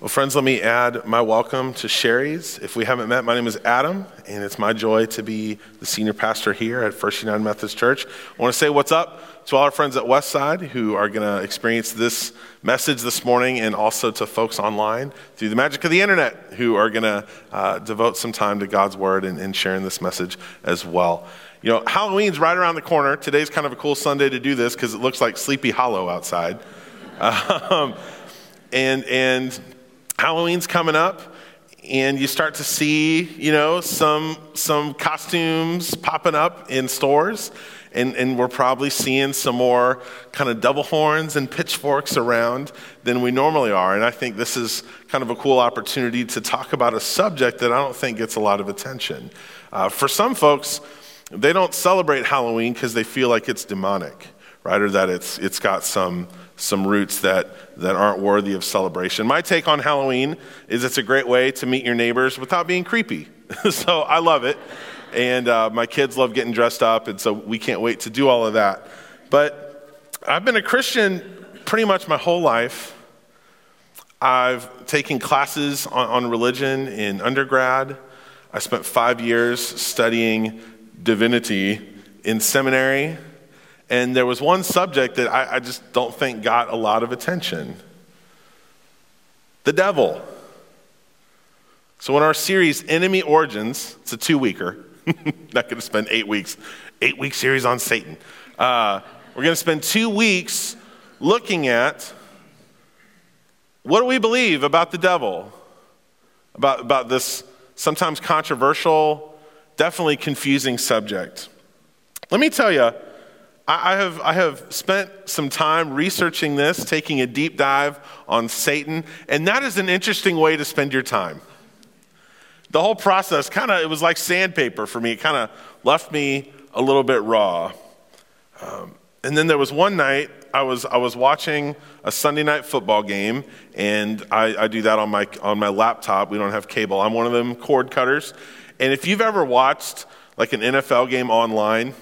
Well, friends, let me add my welcome to Sherry's. If we haven't met, my name is Adam, and it's my joy to be the senior pastor here at First United Methodist Church. I want to say what's up to all our friends at Westside who are going to experience this message this morning, and also to folks online through the magic of the internet who are going to uh, devote some time to God's Word and, and sharing this message as well. You know, Halloween's right around the corner. Today's kind of a cool Sunday to do this because it looks like Sleepy Hollow outside. Um, and, and Halloween's coming up, and you start to see, you know, some, some costumes popping up in stores. And, and we're probably seeing some more kind of devil horns and pitchforks around than we normally are. And I think this is kind of a cool opportunity to talk about a subject that I don't think gets a lot of attention. Uh, for some folks, they don't celebrate Halloween because they feel like it's demonic, right? Or that it's, it's got some some roots that, that aren't worthy of celebration. My take on Halloween is it's a great way to meet your neighbors without being creepy. so I love it. And uh, my kids love getting dressed up, and so we can't wait to do all of that. But I've been a Christian pretty much my whole life. I've taken classes on, on religion in undergrad. I spent five years studying divinity in seminary. And there was one subject that I, I just don't think got a lot of attention the devil. So, in our series, Enemy Origins, it's a two weeker. Not going to spend eight weeks, eight week series on Satan. Uh, we're going to spend two weeks looking at what do we believe about the devil, about, about this sometimes controversial, definitely confusing subject. Let me tell you, I have, I have spent some time researching this, taking a deep dive on Satan, and that is an interesting way to spend your time. The whole process kind of, it was like sandpaper for me. It kind of left me a little bit raw. Um, and then there was one night I was, I was watching a Sunday night football game, and I, I do that on my, on my laptop. We don't have cable. I'm one of them cord cutters. And if you've ever watched like an NFL game online,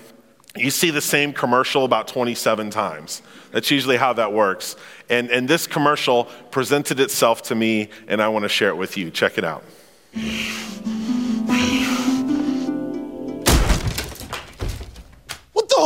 you see the same commercial about 27 times. That's usually how that works. And, and this commercial presented itself to me, and I want to share it with you. Check it out.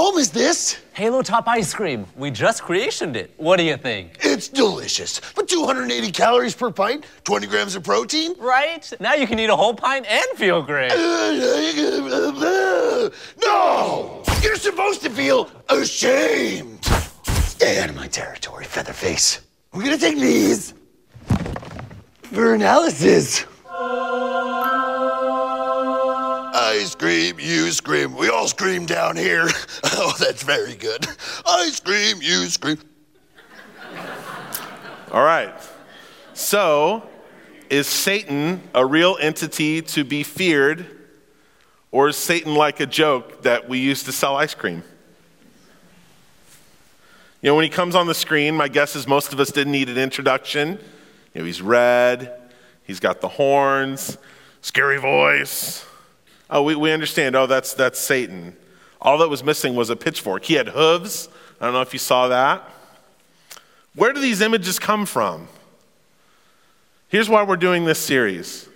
Home is this? Halo Top Ice Cream. We just creationed it. What do you think? It's delicious. But 280 calories per pint, 20 grams of protein? Right? Now you can eat a whole pint and feel great. No! You're supposed to feel ashamed. Stay out of my territory, Featherface. We're gonna take these for analysis. I scream, you scream, we all scream down here. Oh, that's very good. I scream, you scream. All right. So, is Satan a real entity to be feared, or is Satan like a joke that we use to sell ice cream? You know, when he comes on the screen, my guess is most of us didn't need an introduction. You know, he's red, he's got the horns, scary voice. Oh, we, we understand. Oh, that's, that's Satan. All that was missing was a pitchfork. He had hooves. I don't know if you saw that. Where do these images come from? Here's why we're doing this series.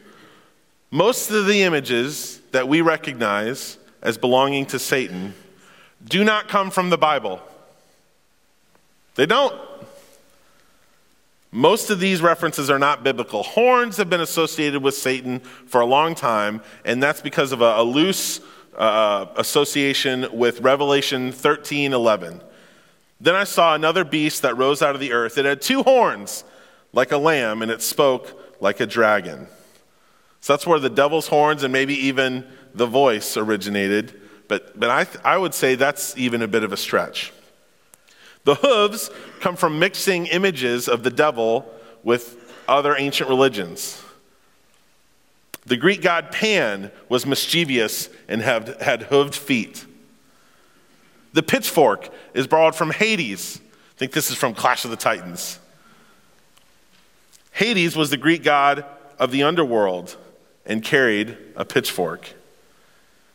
Most of the images that we recognize as belonging to Satan do not come from the Bible. They don't. Most of these references are not biblical. Horns have been associated with Satan for a long time, and that's because of a, a loose uh, association with Revelation 13 11. Then I saw another beast that rose out of the earth. It had two horns like a lamb, and it spoke like a dragon. So that's where the devil's horns and maybe even the voice originated. But, but I, I would say that's even a bit of a stretch. The hooves come from mixing images of the devil with other ancient religions. The Greek god Pan was mischievous and had, had hooved feet. The pitchfork is borrowed from Hades. I think this is from Clash of the Titans. Hades was the Greek god of the underworld and carried a pitchfork.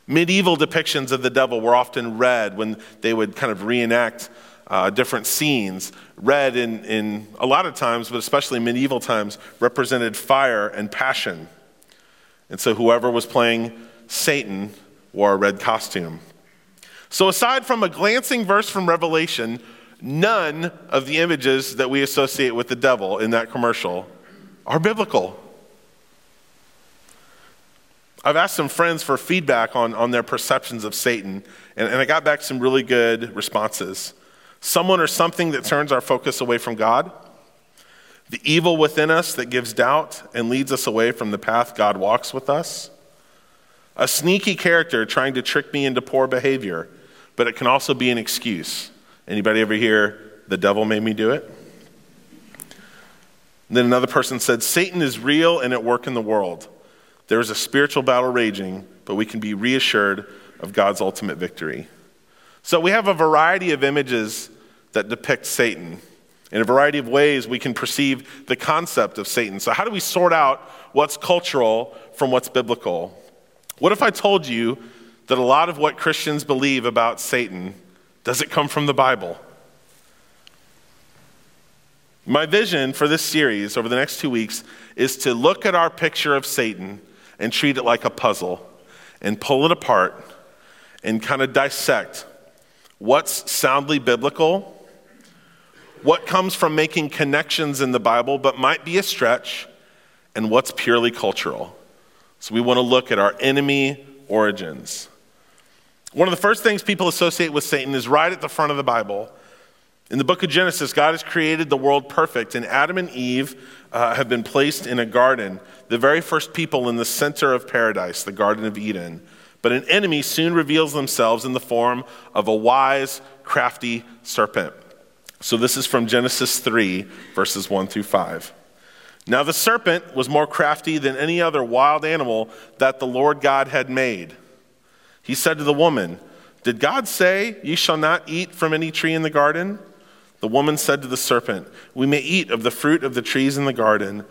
Medieval depictions of the devil were often red when they would kind of reenact uh, different scenes. Red, in, in a lot of times, but especially medieval times, represented fire and passion. And so whoever was playing Satan wore a red costume. So, aside from a glancing verse from Revelation, none of the images that we associate with the devil in that commercial are biblical. I've asked some friends for feedback on, on their perceptions of Satan, and, and I got back some really good responses. Someone or something that turns our focus away from God, the evil within us that gives doubt and leads us away from the path God walks with us, a sneaky character trying to trick me into poor behavior, but it can also be an excuse. Anybody ever hear, the devil made me do it? And then another person said, Satan is real and at work in the world. There is a spiritual battle raging, but we can be reassured of God's ultimate victory. So we have a variety of images that depict Satan. In a variety of ways, we can perceive the concept of Satan. So, how do we sort out what's cultural from what's biblical? What if I told you that a lot of what Christians believe about Satan does it come from the Bible? My vision for this series over the next two weeks is to look at our picture of Satan and treat it like a puzzle and pull it apart and kind of dissect what's soundly biblical, what comes from making connections in the Bible but might be a stretch, and what's purely cultural. So we want to look at our enemy origins. One of the first things people associate with Satan is right at the front of the Bible. In the book of Genesis, God has created the world perfect, and Adam and Eve uh, have been placed in a garden, the very first people in the center of paradise, the Garden of Eden. But an enemy soon reveals themselves in the form of a wise, crafty serpent. So this is from Genesis 3, verses 1 through 5. Now the serpent was more crafty than any other wild animal that the Lord God had made. He said to the woman, Did God say, You shall not eat from any tree in the garden? The woman said to the serpent, We may eat of the fruit of the trees in the garden.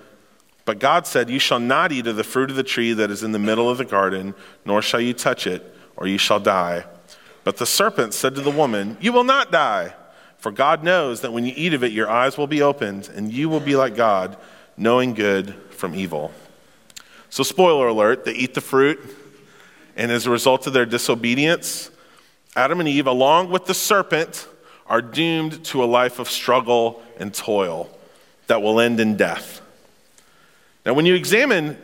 But God said, You shall not eat of the fruit of the tree that is in the middle of the garden, nor shall you touch it, or you shall die. But the serpent said to the woman, You will not die. For God knows that when you eat of it, your eyes will be opened, and you will be like God, knowing good from evil. So, spoiler alert, they eat the fruit, and as a result of their disobedience, Adam and Eve, along with the serpent, are doomed to a life of struggle and toil that will end in death. Now, when you examine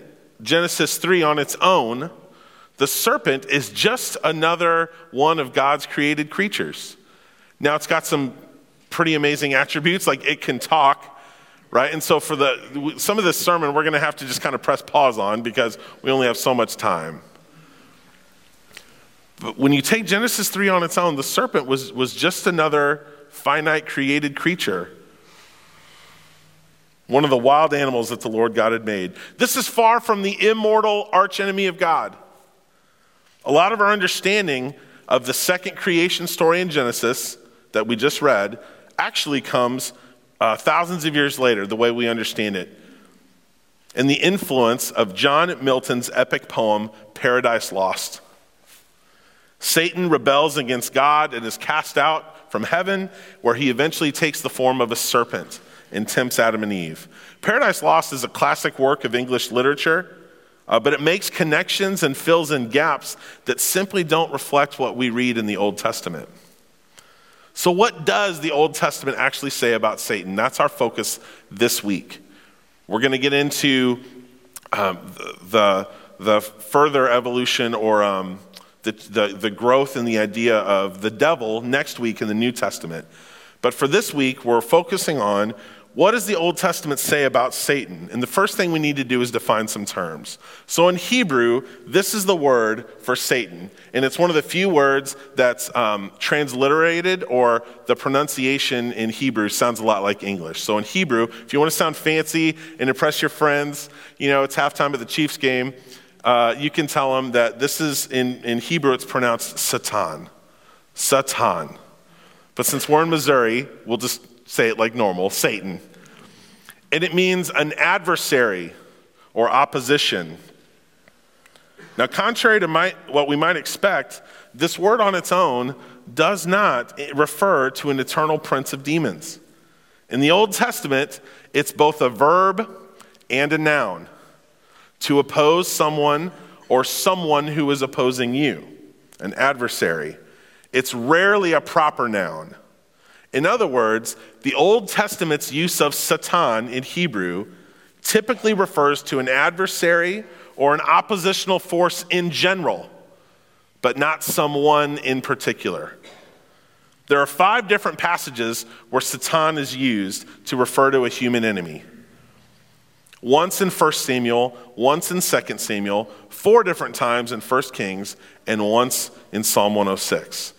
Genesis 3 on its own, the serpent is just another one of God's created creatures. Now, it's got some pretty amazing attributes, like it can talk, right? And so, for the some of this sermon, we're going to have to just kind of press pause on because we only have so much time. But when you take Genesis 3 on its own, the serpent was, was just another finite created creature. One of the wild animals that the Lord God had made. This is far from the immortal archenemy of God. A lot of our understanding of the second creation story in Genesis that we just read actually comes uh, thousands of years later, the way we understand it, and the influence of John Milton's epic poem, Paradise Lost. Satan rebels against God and is cast out from heaven, where he eventually takes the form of a serpent and tempts Adam and Eve. Paradise Lost is a classic work of English literature, uh, but it makes connections and fills in gaps that simply don't reflect what we read in the Old Testament. So, what does the Old Testament actually say about Satan? That's our focus this week. We're going to get into um, the, the, further evolution or um, the, the, the growth in the idea of the devil next week in the New Testament. But for this week, we're focusing on what does the Old Testament say about Satan? And the first thing we need to do is define some terms. So in Hebrew, this is the word for Satan. And it's one of the few words that's um, transliterated, or the pronunciation in Hebrew sounds a lot like English. So in Hebrew, if you want to sound fancy and impress your friends, you know, it's halftime at the Chiefs game uh, you can tell them that this is, in, in Hebrew, it's pronounced Satan. Satan. But since we're in Missouri, we'll just say it like normal Satan. And it means an adversary or opposition. Now, contrary to my, what we might expect, this word on its own does not refer to an eternal prince of demons. In the Old Testament, it's both a verb and a noun to oppose someone or someone who is opposing you, an adversary. It's rarely a proper noun. In other words, the Old Testament's use of Satan in Hebrew typically refers to an adversary or an oppositional force in general, but not someone in particular. There are five different passages where Satan is used to refer to a human enemy. Once in 1 Samuel, once in 2 Samuel, four different times in 1 Kings, and once in Psalm 106.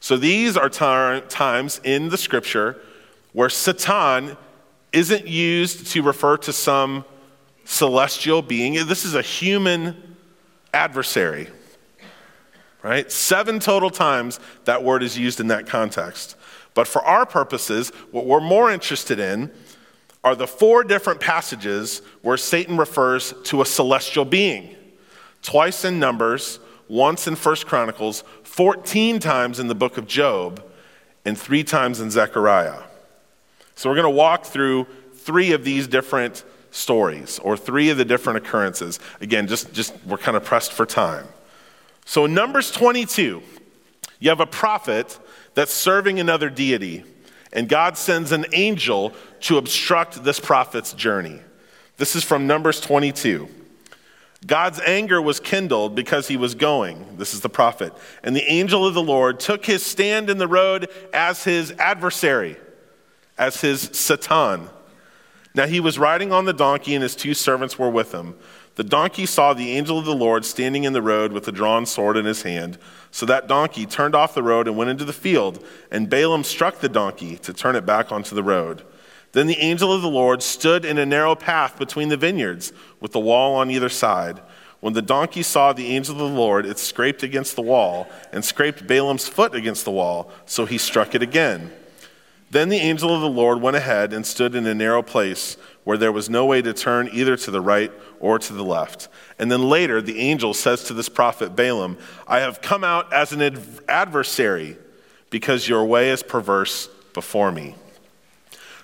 So these are times in the scripture where Satan isn't used to refer to some celestial being. This is a human adversary, right? Seven total times that word is used in that context. But for our purposes, what we're more interested in are the four different passages where Satan refers to a celestial being. Twice in Numbers, once in First Chronicles, 14 times in the book of Job, and three times in Zechariah. So we're going to walk through three of these different stories or three of the different occurrences. Again, just, just we're kind of pressed for time. So in Numbers 22, you have a prophet that's serving another deity, and God sends an angel to obstruct this prophet's journey. This is from Numbers 22. God's anger was kindled because he was going. This is the prophet. And the angel of the Lord took his stand in the road as his adversary, as his Satan. Now he was riding on the donkey, and his two servants were with him. The donkey saw the angel of the Lord standing in the road with a drawn sword in his hand. So that donkey turned off the road and went into the field, and Balaam struck the donkey to turn it back onto the road. Then the angel of the Lord stood in a narrow path between the vineyards, with the wall on either side. When the donkey saw the angel of the Lord, it scraped against the wall, and scraped Balaam's foot against the wall, so he struck it again. Then the angel of the Lord went ahead and stood in a narrow place where there was no way to turn either to the right or to the left. And then later, the angel says to this prophet Balaam, I have come out as an adversary because your way is perverse before me.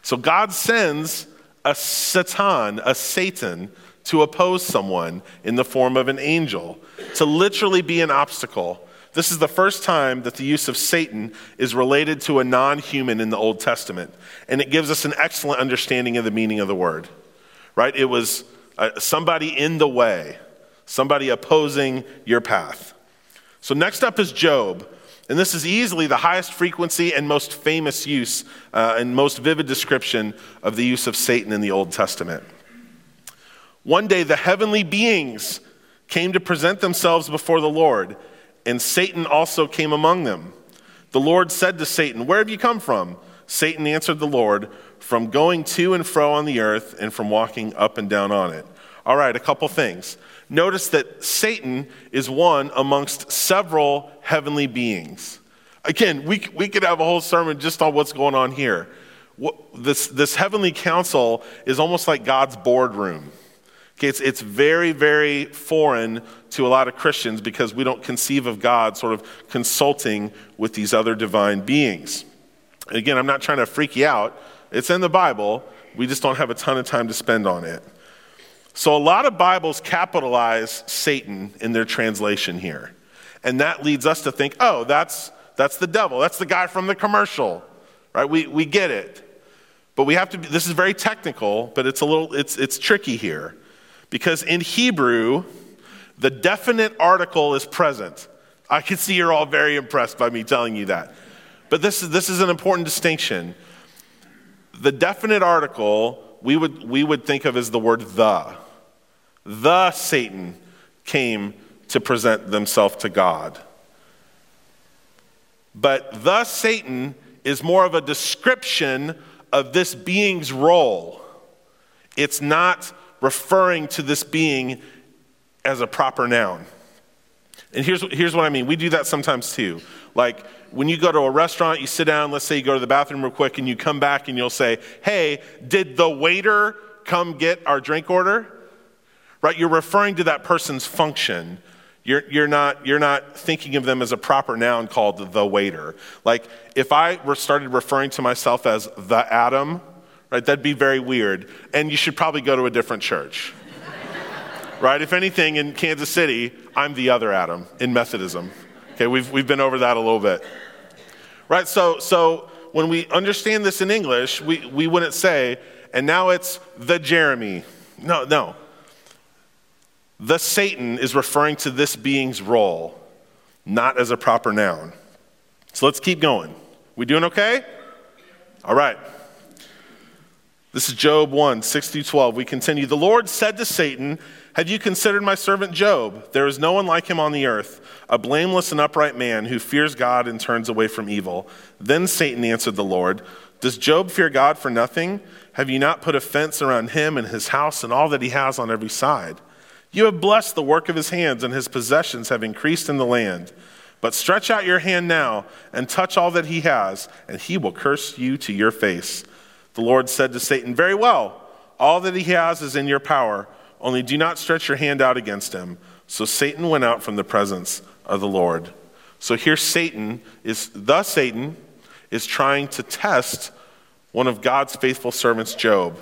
So God sends a Satan, a Satan, to oppose someone in the form of an angel, to literally be an obstacle. This is the first time that the use of Satan is related to a non human in the Old Testament. And it gives us an excellent understanding of the meaning of the word, right? It was uh, somebody in the way, somebody opposing your path. So, next up is Job. And this is easily the highest frequency and most famous use uh, and most vivid description of the use of Satan in the Old Testament. One day, the heavenly beings came to present themselves before the Lord, and Satan also came among them. The Lord said to Satan, Where have you come from? Satan answered the Lord, From going to and fro on the earth and from walking up and down on it. All right, a couple things. Notice that Satan is one amongst several heavenly beings. Again, we, we could have a whole sermon just on what's going on here. What, this, this heavenly council is almost like God's boardroom. Okay, it's, it's very, very foreign to a lot of Christians because we don't conceive of God sort of consulting with these other divine beings. Again, I'm not trying to freak you out. It's in the Bible. We just don't have a ton of time to spend on it. So, a lot of Bibles capitalize Satan in their translation here. And that leads us to think, oh, that's, that's the devil. That's the guy from the commercial, right? We, we get it. But we have to, be, this is very technical, but it's a little, it's, it's tricky here. Because in Hebrew, the definite article is present. I can see you're all very impressed by me telling you that. But this is, this is an important distinction. The definite article we would, we would think of as the word the the Satan came to present themselves to God. But the Satan is more of a description of this being's role. It's not referring to this being as a proper noun. And here's, here's what I mean. We do that sometimes too. Like when you go to a restaurant, you sit down, let's say you go to the bathroom real quick, and you come back and you'll say, Hey, did the waiter come get our drink order? Right? You're referring to that person's function. You're, you're, not, you're not thinking of them as a proper noun called the waiter. Like, if I were started referring to myself as the Adam, right, that'd be very weird. And you should probably go to a different church. right? If anything, in Kansas City, I'm the other Adam in Methodism. Okay, we've, we've been over that a little bit. Right? So, so when we understand this in English, we, we wouldn't say, and now it's the Jeremy. No, no. The Satan is referring to this being's role, not as a proper noun. So let's keep going. We doing okay? All right. This is Job 1, 6 through 12. We continue. The Lord said to Satan, Have you considered my servant Job? There is no one like him on the earth, a blameless and upright man who fears God and turns away from evil. Then Satan answered the Lord, Does Job fear God for nothing? Have you not put a fence around him and his house and all that he has on every side? You have blessed the work of his hands, and his possessions have increased in the land. But stretch out your hand now and touch all that he has, and he will curse you to your face. The Lord said to Satan, Very well, all that he has is in your power, only do not stretch your hand out against him. So Satan went out from the presence of the Lord. So here Satan is, the Satan is trying to test one of God's faithful servants, Job.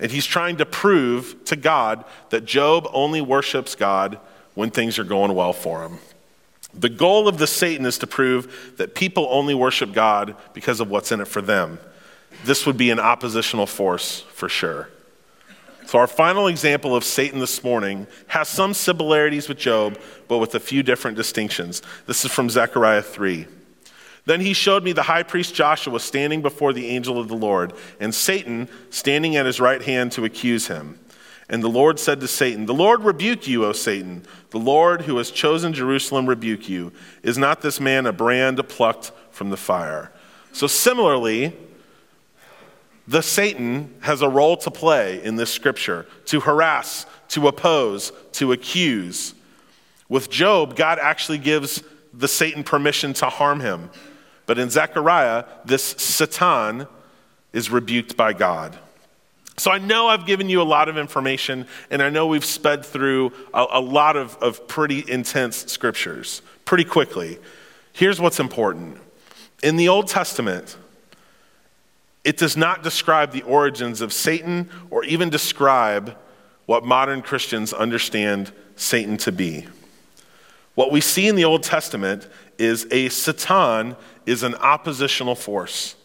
And he's trying to prove to God that Job only worships God when things are going well for him. The goal of the Satan is to prove that people only worship God because of what's in it for them. This would be an oppositional force for sure. So, our final example of Satan this morning has some similarities with Job, but with a few different distinctions. This is from Zechariah 3. Then he showed me the high priest Joshua standing before the angel of the Lord, and Satan standing at his right hand to accuse him. And the Lord said to Satan, The Lord rebuke you, O Satan. The Lord who has chosen Jerusalem rebuke you. Is not this man a brand plucked from the fire? So, similarly, the Satan has a role to play in this scripture to harass, to oppose, to accuse. With Job, God actually gives the Satan permission to harm him. But in Zechariah, this Satan is rebuked by God. So I know I've given you a lot of information, and I know we've sped through a, a lot of, of pretty intense scriptures pretty quickly. Here's what's important in the Old Testament, it does not describe the origins of Satan or even describe what modern Christians understand Satan to be. What we see in the Old Testament is a Satan is an oppositional force.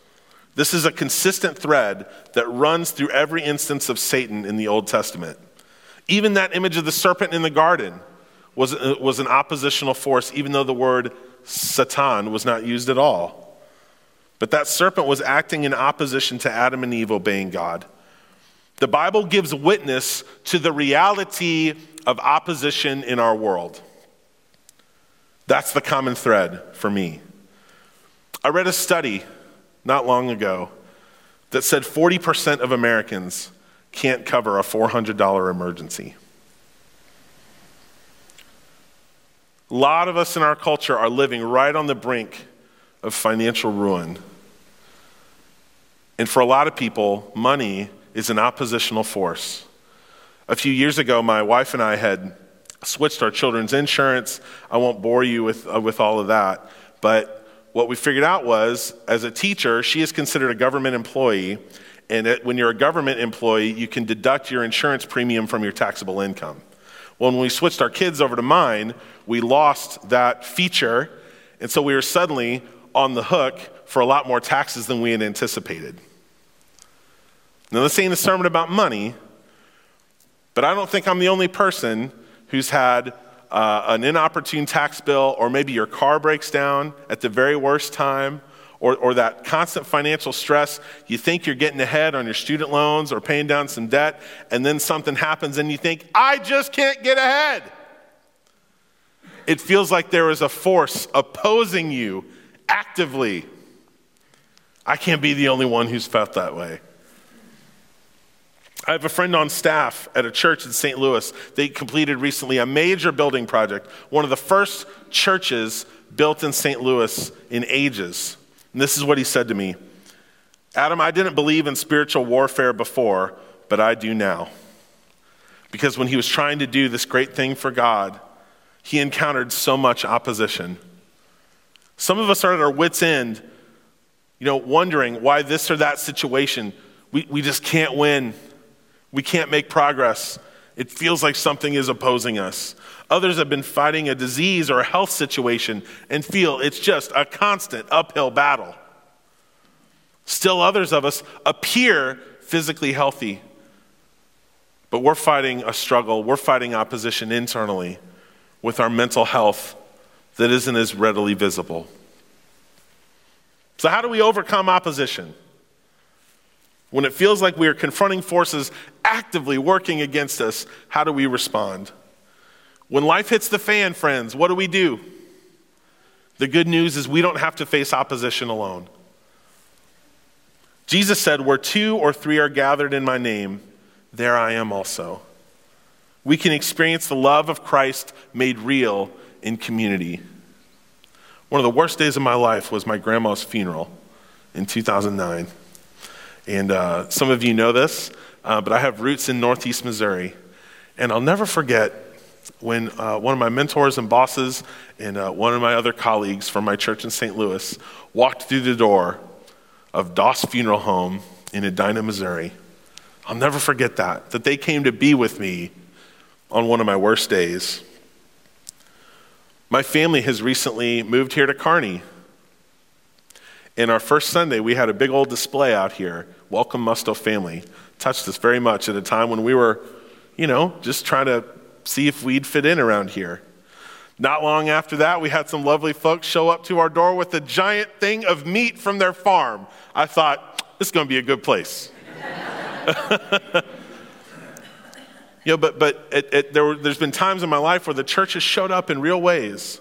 This is a consistent thread that runs through every instance of Satan in the Old Testament. Even that image of the serpent in the garden was, uh, was an oppositional force, even though the word Satan was not used at all. But that serpent was acting in opposition to Adam and Eve obeying God. The Bible gives witness to the reality of opposition in our world. That's the common thread for me. I read a study not long ago that said 40% of Americans can't cover a $400 emergency. A lot of us in our culture are living right on the brink of financial ruin. And for a lot of people, money is an oppositional force. A few years ago, my wife and I had switched our children's insurance. I won't bore you with, uh, with all of that, but what we figured out was as a teacher, she is considered a government employee. And it, when you're a government employee, you can deduct your insurance premium from your taxable income. Well, when we switched our kids over to mine, we lost that feature. And so we were suddenly on the hook for a lot more taxes than we had anticipated. Now, this ain't a sermon about money, but I don't think I'm the only person who's had uh, an inopportune tax bill, or maybe your car breaks down at the very worst time, or, or that constant financial stress, you think you're getting ahead on your student loans or paying down some debt, and then something happens and you think, I just can't get ahead. It feels like there is a force opposing you actively. I can't be the only one who's felt that way. I have a friend on staff at a church in St. Louis. They completed recently a major building project, one of the first churches built in St. Louis in ages. And this is what he said to me Adam, I didn't believe in spiritual warfare before, but I do now. Because when he was trying to do this great thing for God, he encountered so much opposition. Some of us are at our wits' end, you know, wondering why this or that situation, we, we just can't win. We can't make progress. It feels like something is opposing us. Others have been fighting a disease or a health situation and feel it's just a constant uphill battle. Still, others of us appear physically healthy, but we're fighting a struggle, we're fighting opposition internally with our mental health that isn't as readily visible. So, how do we overcome opposition? When it feels like we are confronting forces actively working against us, how do we respond? When life hits the fan, friends, what do we do? The good news is we don't have to face opposition alone. Jesus said, Where two or three are gathered in my name, there I am also. We can experience the love of Christ made real in community. One of the worst days of my life was my grandma's funeral in 2009. And uh, some of you know this, uh, but I have roots in Northeast Missouri. And I'll never forget when uh, one of my mentors and bosses and uh, one of my other colleagues from my church in St. Louis walked through the door of Doss Funeral Home in Edina, Missouri. I'll never forget that, that they came to be with me on one of my worst days. My family has recently moved here to Kearney. And our first Sunday, we had a big old display out here. Welcome, Musto family. Touched us very much at a time when we were, you know, just trying to see if we'd fit in around here. Not long after that, we had some lovely folks show up to our door with a giant thing of meat from their farm. I thought, this is going to be a good place. you know, but, but it, it, there there's been times in my life where the church has showed up in real ways.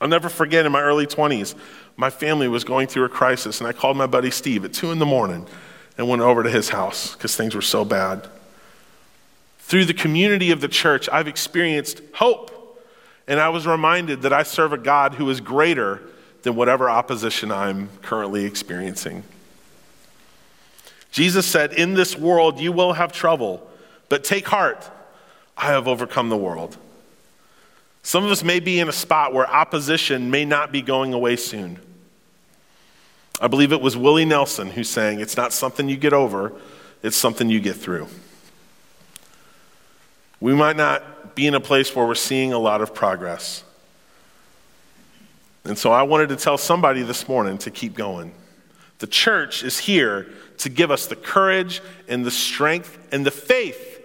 I'll never forget in my early 20s, my family was going through a crisis, and I called my buddy Steve at 2 in the morning and went over to his house because things were so bad. Through the community of the church, I've experienced hope. And I was reminded that I serve a God who is greater than whatever opposition I'm currently experiencing. Jesus said, In this world you will have trouble, but take heart, I have overcome the world. Some of us may be in a spot where opposition may not be going away soon. I believe it was Willie Nelson who sang, It's not something you get over, it's something you get through. We might not be in a place where we're seeing a lot of progress. And so I wanted to tell somebody this morning to keep going. The church is here to give us the courage and the strength and the faith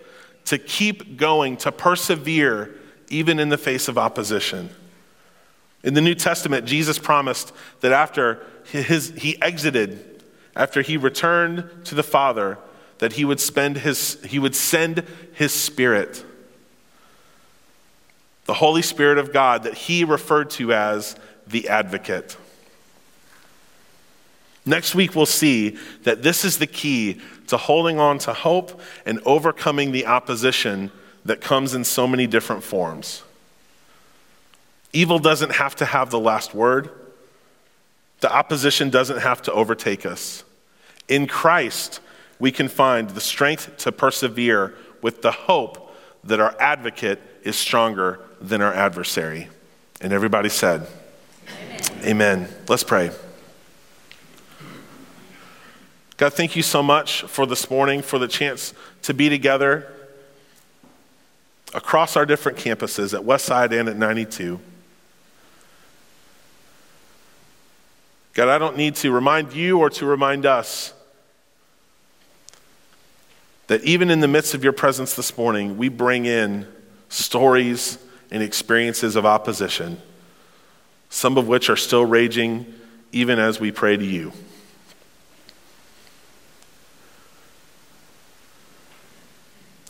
to keep going, to persevere, even in the face of opposition. In the New Testament, Jesus promised that after his, he exited, after he returned to the Father, that he would, spend his, he would send his Spirit, the Holy Spirit of God, that he referred to as the advocate. Next week, we'll see that this is the key to holding on to hope and overcoming the opposition that comes in so many different forms. Evil doesn't have to have the last word, the opposition doesn't have to overtake us. In Christ, we can find the strength to persevere with the hope that our advocate is stronger than our adversary. And everybody said, Amen. Let's pray. God, thank you so much for this morning, for the chance to be together across our different campuses at Westside and at 92. God, I don't need to remind you or to remind us that even in the midst of your presence this morning, we bring in stories and experiences of opposition some of which are still raging even as we pray to you.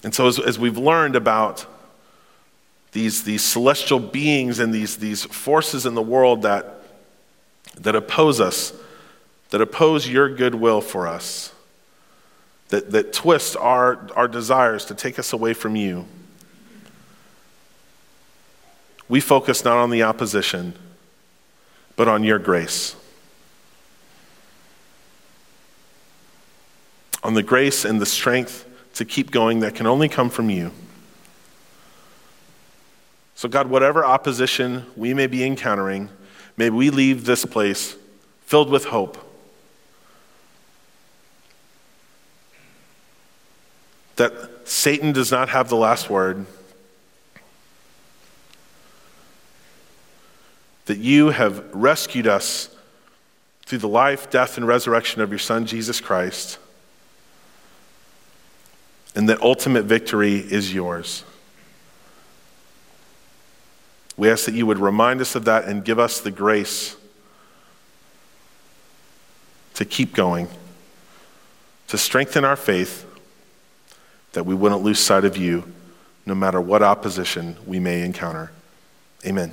And so, as, as we've learned about these, these celestial beings and these, these forces in the world that, that oppose us, that oppose your goodwill for us, that, that twist our, our desires to take us away from you, we focus not on the opposition but on your grace. On the grace and the strength to keep going that can only come from you. So, God, whatever opposition we may be encountering, may we leave this place filled with hope. That Satan does not have the last word. That you have rescued us through the life, death, and resurrection of your Son, Jesus Christ, and that ultimate victory is yours. We ask that you would remind us of that and give us the grace to keep going, to strengthen our faith, that we wouldn't lose sight of you no matter what opposition we may encounter. Amen.